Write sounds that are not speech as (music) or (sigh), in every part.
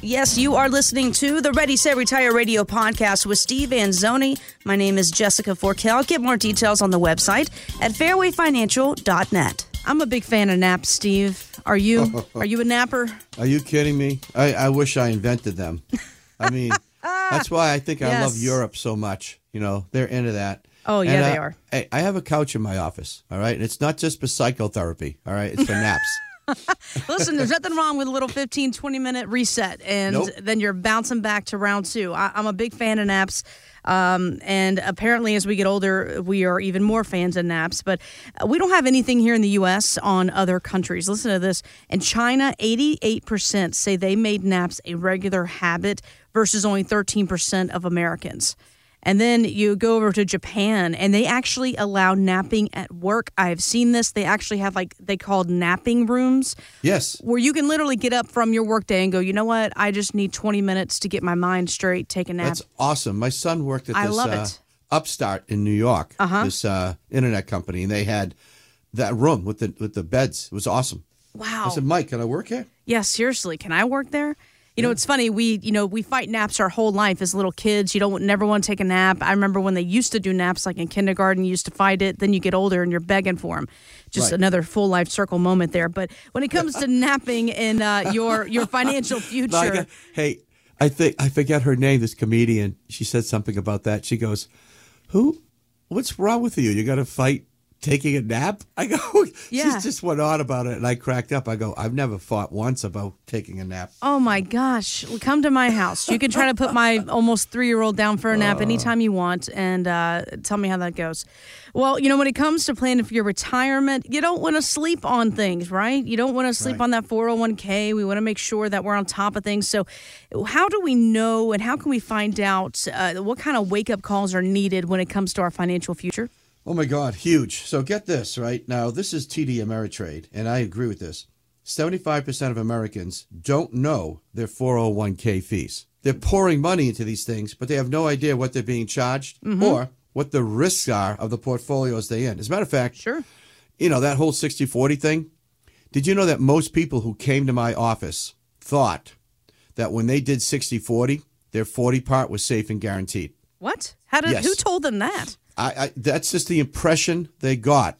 Yes, you are listening to the Ready Set Retire Radio podcast with Steve Anzuoni. My name is Jessica Forkel. Get more details on the website at fairwayfinancial.net. I'm a big fan of naps, Steve. Are you? (laughs) Are you a napper? Are you kidding me? I, I wish I invented them. I mean, (laughs) that's why I think I love Europe so much. You know, they're into that. Oh, yeah, And, they uh, are. Hey, I have a couch in my office. All right, and it's not just for psychotherapy. All right, it's for (laughs) naps. (laughs) Listen, there's nothing wrong with a little 15, 20 minute reset, and Nope. then you're bouncing back to round two. I, I'm a big fan of naps. Um, and apparently, as we get older, we are even more fans of naps. But uh, we don't have anything here in the U.S. on other countries. Listen to this. In China, 88% say they made naps a regular habit versus only 13% of Americans. And then you go over to Japan and they actually allow napping at work. I've seen this. They actually have like they called napping rooms Yes. where you can literally get up from your workday and go, you know what? I just need 20 minutes to get my mind straight, take a nap. That's awesome. My son worked at I this love uh, it. Upstart in New York, uh-huh. this uh, internet company, and they had that room with the with the beds. It was awesome. wow. I said, Mike, can I work here? yeah, seriously. Can I work there? You know, it's funny. We, you know, we fight naps our whole life as little kids. You don't never want to take a nap. I remember when they used to do naps, like in kindergarten, you used to fight it. Then you get older and you're begging for them. Just Right. another full life circle moment there. But when it comes to (laughs) napping in uh, your your financial (laughs) future, Like, hey, I think I forget her name. This comedian. She said something about that. She goes, "Who? What's wrong with you? You got to fight taking a nap?" I go, (laughs) Yeah. She just went on about it, and I cracked up. I go, "I've never fought once about taking a nap." Oh my gosh. Come to my house. You can try to put my (laughs) almost three year old down for a nap anytime you want and uh, tell me how that goes. Well, you know, when it comes to planning for your retirement, you don't want to sleep on things, right? You don't want to sleep Right. on that 401k. We want to make sure that we're on top of things. So, how do we know and how can we find out uh, what kind of wake up calls are needed when it comes to our financial future? Oh my God, huge. So get this, right? Now, this is TD Ameritrade, and I agree with this. 75% of Americans don't know their 401k fees. They're pouring money into these things, but they have no idea what they're being charged mm-hmm. or what the risks are of the portfolios they're in. As a matter of fact, Sure. you know, that whole 60 40 thing. Did you know that most people who came to my office thought that when they did 60 40, their 40 part was safe and guaranteed? What? How did Yes. who told them that? I, I that's just the impression they got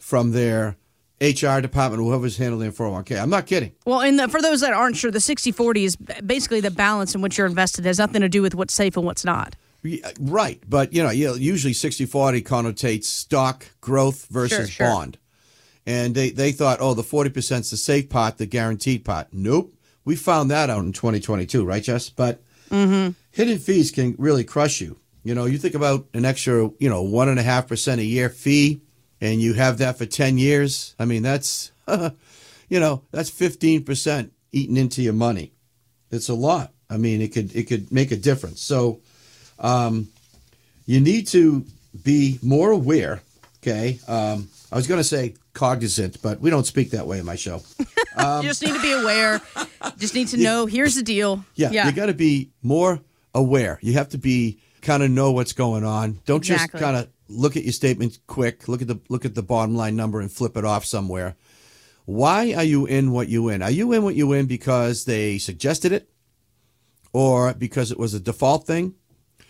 from their HR department, whoever's handling their 401k. I'm not kidding. Well, and the, for those that aren't sure, the 60 40 is basically the balance in which you're invested. It has nothing to do with what's safe and what's not. Yeah, uh, Right, but you know, usually 60-40 connotates stock growth versus sure. bond. And they, they thought, oh, the 40% is the safe part, the guaranteed part. Nope. We found that out in 2022, right, Jess? But mm-hmm. hidden fees can really crush you. You know, you think about an extra, you know, 1.5% a year fee, and you have that for 10 years. I mean, that's, (laughs) you know, that's 15% eaten into your money. It's a lot. I mean, it could it could make a difference. So, um, you need to be more aware. Okay, um, I was going to say cognizant, but we don't speak that way in my show. Um, (laughs) you just need to be aware. Just need to know. Here's the deal. Yeah, yeah. you got to be more aware. You have to be kind of know what's going on. Don't Exactly. just kind of look at your statement quick. Look at the look at the bottom line number and flip it off somewhere. Why are you in what you in? Are you in what you in because they suggested it, or because it was a default thing?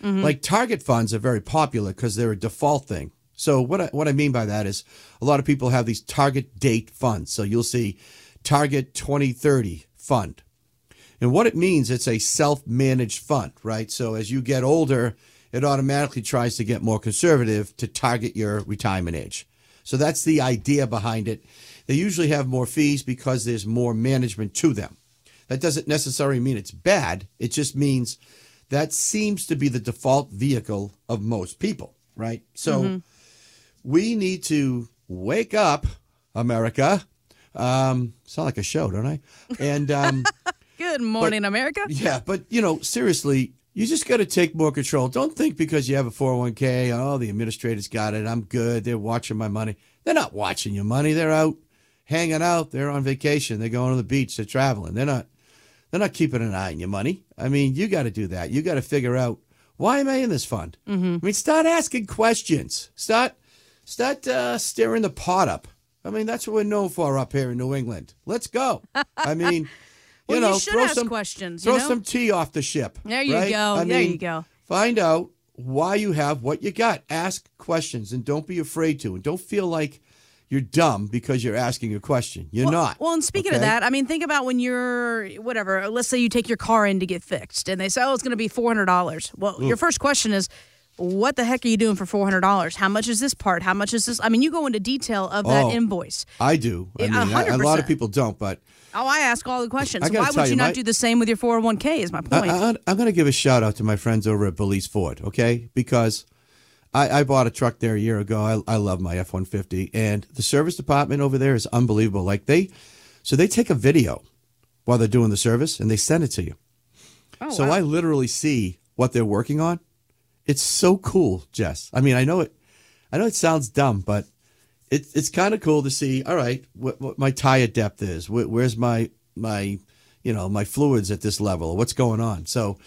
Mm-hmm. Like target funds are very popular because they're a default thing. So what I, what I mean by that is a lot of people have these target date funds. So you'll see target 2030 fund. And what it means, it's a self-managed fund, right? So as you get older, it automatically tries to get more conservative to target your retirement age. So that's the idea behind it. They usually have more fees because there's more management to them. That doesn't necessarily mean it's bad. It just means that seems to be the default vehicle of most people, right? So we need to wake up, America. Um, sound like a show, don't I? And um, (laughs) Good morning, America. yeah, but you know, seriously, you just got to take more control. Don't think because you have a 401k, oh, the administrators got it. I'm good. They're watching my money. They're not watching your money. They're out hanging out. They're on vacation. They're going to the beach. They're traveling. They're not. They're not keeping an eye on your money. I mean, you got to do that. You got to figure out why am I in this fund. I mean, start asking questions. Start, start uh, stirring the pot up. I mean, that's what we're known for up here in New England. Let's go. I mean. (laughs) Well, you know, should throw ask some questions. you throw know? some tea off the ship. There you right? go. I There mean, you go. Find out why you have what you got. Ask questions and don't be afraid to. And don't feel like you're dumb because you're asking a question. You're well, not. Well, and speaking of that, I mean, think about when you're whatever. Let's say you take your car in to get fixed, and they say, "Oh, it's going to be four hundred dollars." Well, your first question is, "What the heck are you doing for four hundred dollars? How much is this part? How much is this?" I mean, you go into detail of that Oh. invoice. I do. I mean, I- a lot of people don't, but Oh, I ask all the questions. Why would you you, not my- do the same with your four hundred one k? Is my point. I, I'm going to give a shout out to my friends over at Balise Ford, okay? Because I, I bought a truck there a year ago. I, I love my F 150, and the service department over there is unbelievable. Like, they, so they take a video while they're doing the service and they send it to you. oh, so wow. I literally see what they're working on. It's so cool, Jess. I mean, I know it. I know it sounds dumb, but it, it's kind of cool to see. All right, what, what my tire depth is. Where, where's my my you know my fluids at this level? What's going on? So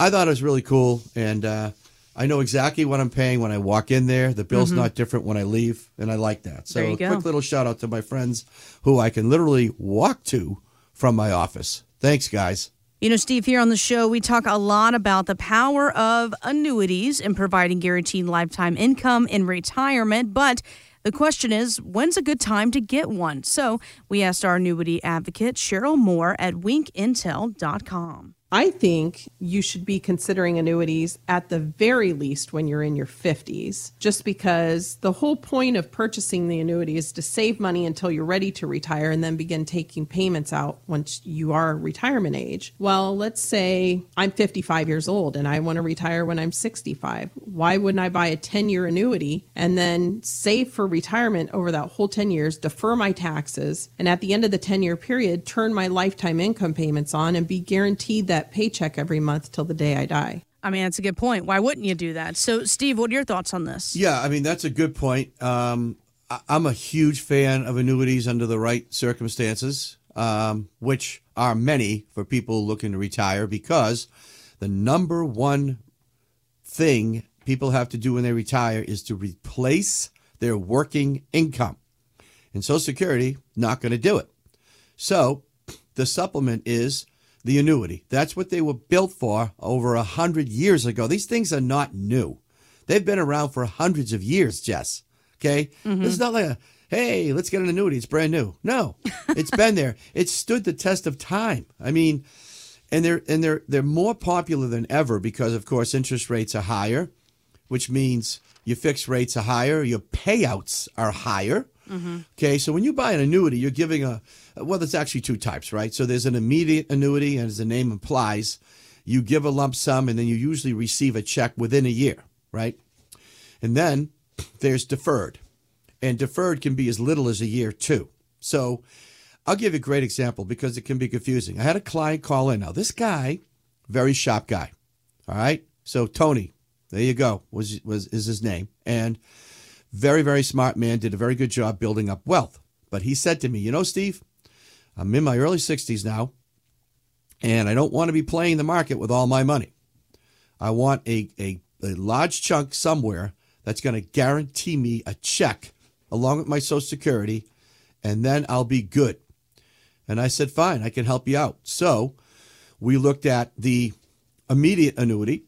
I thought it was really cool, and uh, I know exactly what I'm paying when I walk in there. The bill's not different when I leave, and I like that. So Mm-hmm. A go. quick little shout out to my friends who I can literally walk to from my office. Thanks, guys. You know, Steve, here on the show, we talk a lot about the power of annuities in providing guaranteed lifetime income in retirement. But the question is, when's a good time to get one? So we asked our annuity advocate, Cheryl Moore at winkintel.com. I think you should be considering annuities at the very least when you're in your 50s, just because the whole point of purchasing the annuity is to save money until you're ready to retire and then begin taking payments out once you are retirement age. Well, let's say I'm 55 years old and I want to retire when I'm 65. Why wouldn't I buy a 10 year annuity and then save for retirement over that whole 10 years, defer my taxes, and at the end of the 10 year period, turn my lifetime income payments on and be guaranteed that paycheck every month till the day I die? I mean, that's a good point. Why wouldn't you do that? So, Steve, what are your thoughts on this? Yeah, I mean that's a good point. Um, I, I'm a huge fan of annuities under the right circumstances, um, which are many for people looking to retire, because the number one thing people have to do when they retire is to replace their working income, and Social Security not going to do it. So, the supplement is the annuity. That's what they were built for over a hundred years ago. These things are not new. They've been around for hundreds of years, Jess. Okay? This is mm-hmm. not like a, hey, let's get an annuity. It's brand new. No, (laughs) it's been there. It's stood the test of time. I mean, and they're and they're they're more popular than ever because of course interest rates are higher, which means your fixed rates are higher, your payouts are higher. Okay, so when you buy an annuity, you're giving a well, there's actually two types, right? So there's an immediate annuity, and as the name implies, you give a lump sum and then you usually receive a check within a year, right? And then there's deferred. And deferred can be as little as a year, too. So I'll give you a great example because it can be confusing. I had a client call in. Now, this guy, very sharp guy. All right. So Tony, there you go, was was is his name. And very, very smart man, did a very good job building up wealth. But he said to me, you know, Steve, I'm in my early 60s now, and I don't want to be playing the market with all my money. I want a, a, a large chunk somewhere that's going to guarantee me a check along with my Social Security, and then I'll be good. And I said, fine, I can help you out. So we looked at the immediate annuity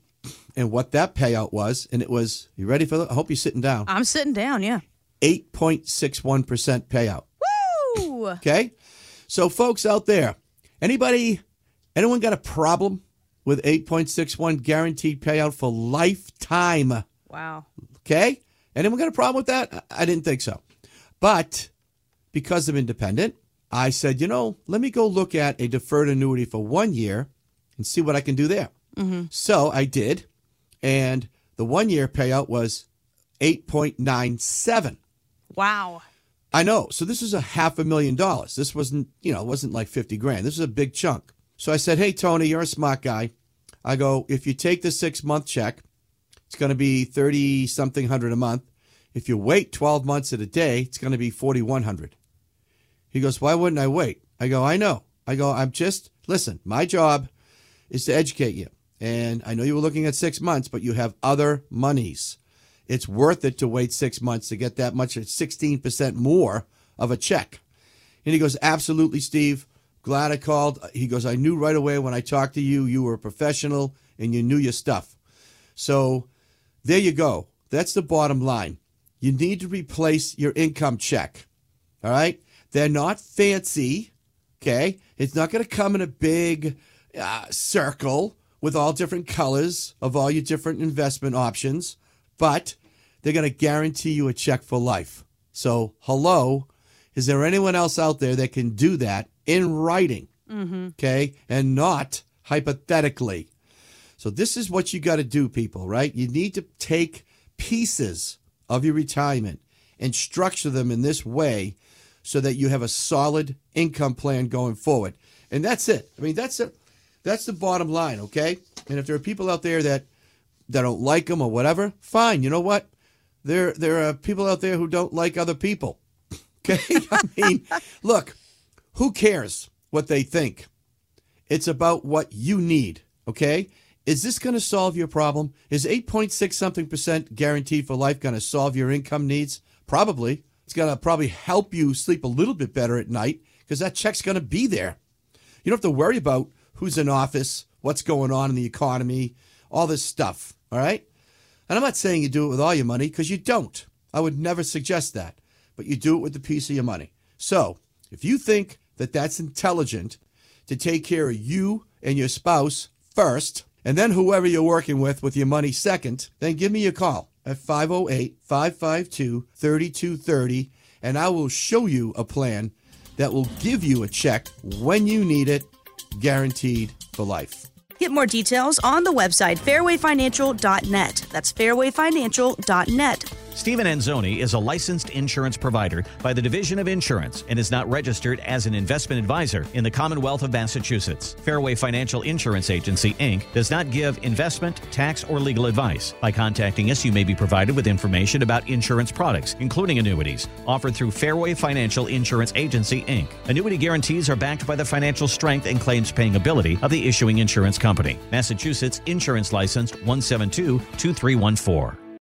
and what that payout was, and it was, you ready for that? I hope you're sitting down. I'm sitting down, yeah. 8.61% payout. Woo! Okay? So folks out there, anybody anyone got a problem with 8.61 guaranteed payout for lifetime? Wow. Okay? Anyone got a problem with that? I- I didn't think so. But because I'm independent, I said, you know, let me go look at a deferred annuity for one year and see what I can do there. Mm-hmm. So I did. And the one year payout was 8.97. Wow. I know. So this is a half a million dollars. This wasn't, you know, it wasn't like 50 grand. This is a big chunk. So I said, hey, Tony, you're a smart guy. I go, if you take the six month check, it's going to be 30 something hundred a month. If you wait 12 months at a day, it's going to be 4,100. He goes, why wouldn't I wait? I go, I know. I go, I'm just, listen, my job is to educate you. And I know you were looking at six months, but you have other monies. It's worth it to wait six months to get that much, 16% more of a check. And he goes, absolutely, Steve. Glad I called. He goes, I knew right away when I talked to you, you were a professional and you knew your stuff. So there you go. That's the bottom line. You need to replace your income check. All right? They're not fancy. Okay? It's not going to come in a big uh, circle with all different colors of all your different investment options, but they're going to guarantee you a check for life. So, hello, is there anyone else out there that can do that in writing? Mm-hmm. Okay? And not hypothetically. So, this is what you got to do, people, right? You need to take pieces of your retirement and structure them in this way so that you have a solid income plan going forward. And that's it. I mean, that's it. That's the bottom line, okay? And if there are people out there that that don't like them or whatever, fine. You know what? There there are people out there who don't like other people. (laughs) Okay? (laughs) I mean, look, who cares what they think? It's about what you need, okay? Is this going to solve your problem? Is 8.6 something percent guaranteed for life going to solve your income needs? Probably. It's going to probably help you sleep a little bit better at night because that check's going to be there. You don't have to worry about who's in office, what's going on in the economy, all this stuff, all right? And I'm not saying you do it with all your money because you don't. I would never suggest that. But you do it with a piece of your money. So if you think that that's intelligent to take care of you and your spouse first, and then whoever you're working with with your money second, then give me a call at 508 552 3230, and I will show you a plan that will give you a check when you need it, guaranteed for life. Get more details on the website fairwayfinancial.net. That's fairwayfinancial.net. Stephen Anzuoni is a licensed insurance provider by the Division of Insurance and is not registered as an investment advisor in the Commonwealth of Massachusetts. Fairway Financial Insurance Agency, Inc. does not give investment, tax, or legal advice. By contacting us, you may be provided with information about insurance products, including annuities, offered through Fairway Financial Insurance Agency, Inc. Annuity guarantees are backed by the financial strength and claims paying ability of the issuing insurance company. Massachusetts Insurance License 172 2314.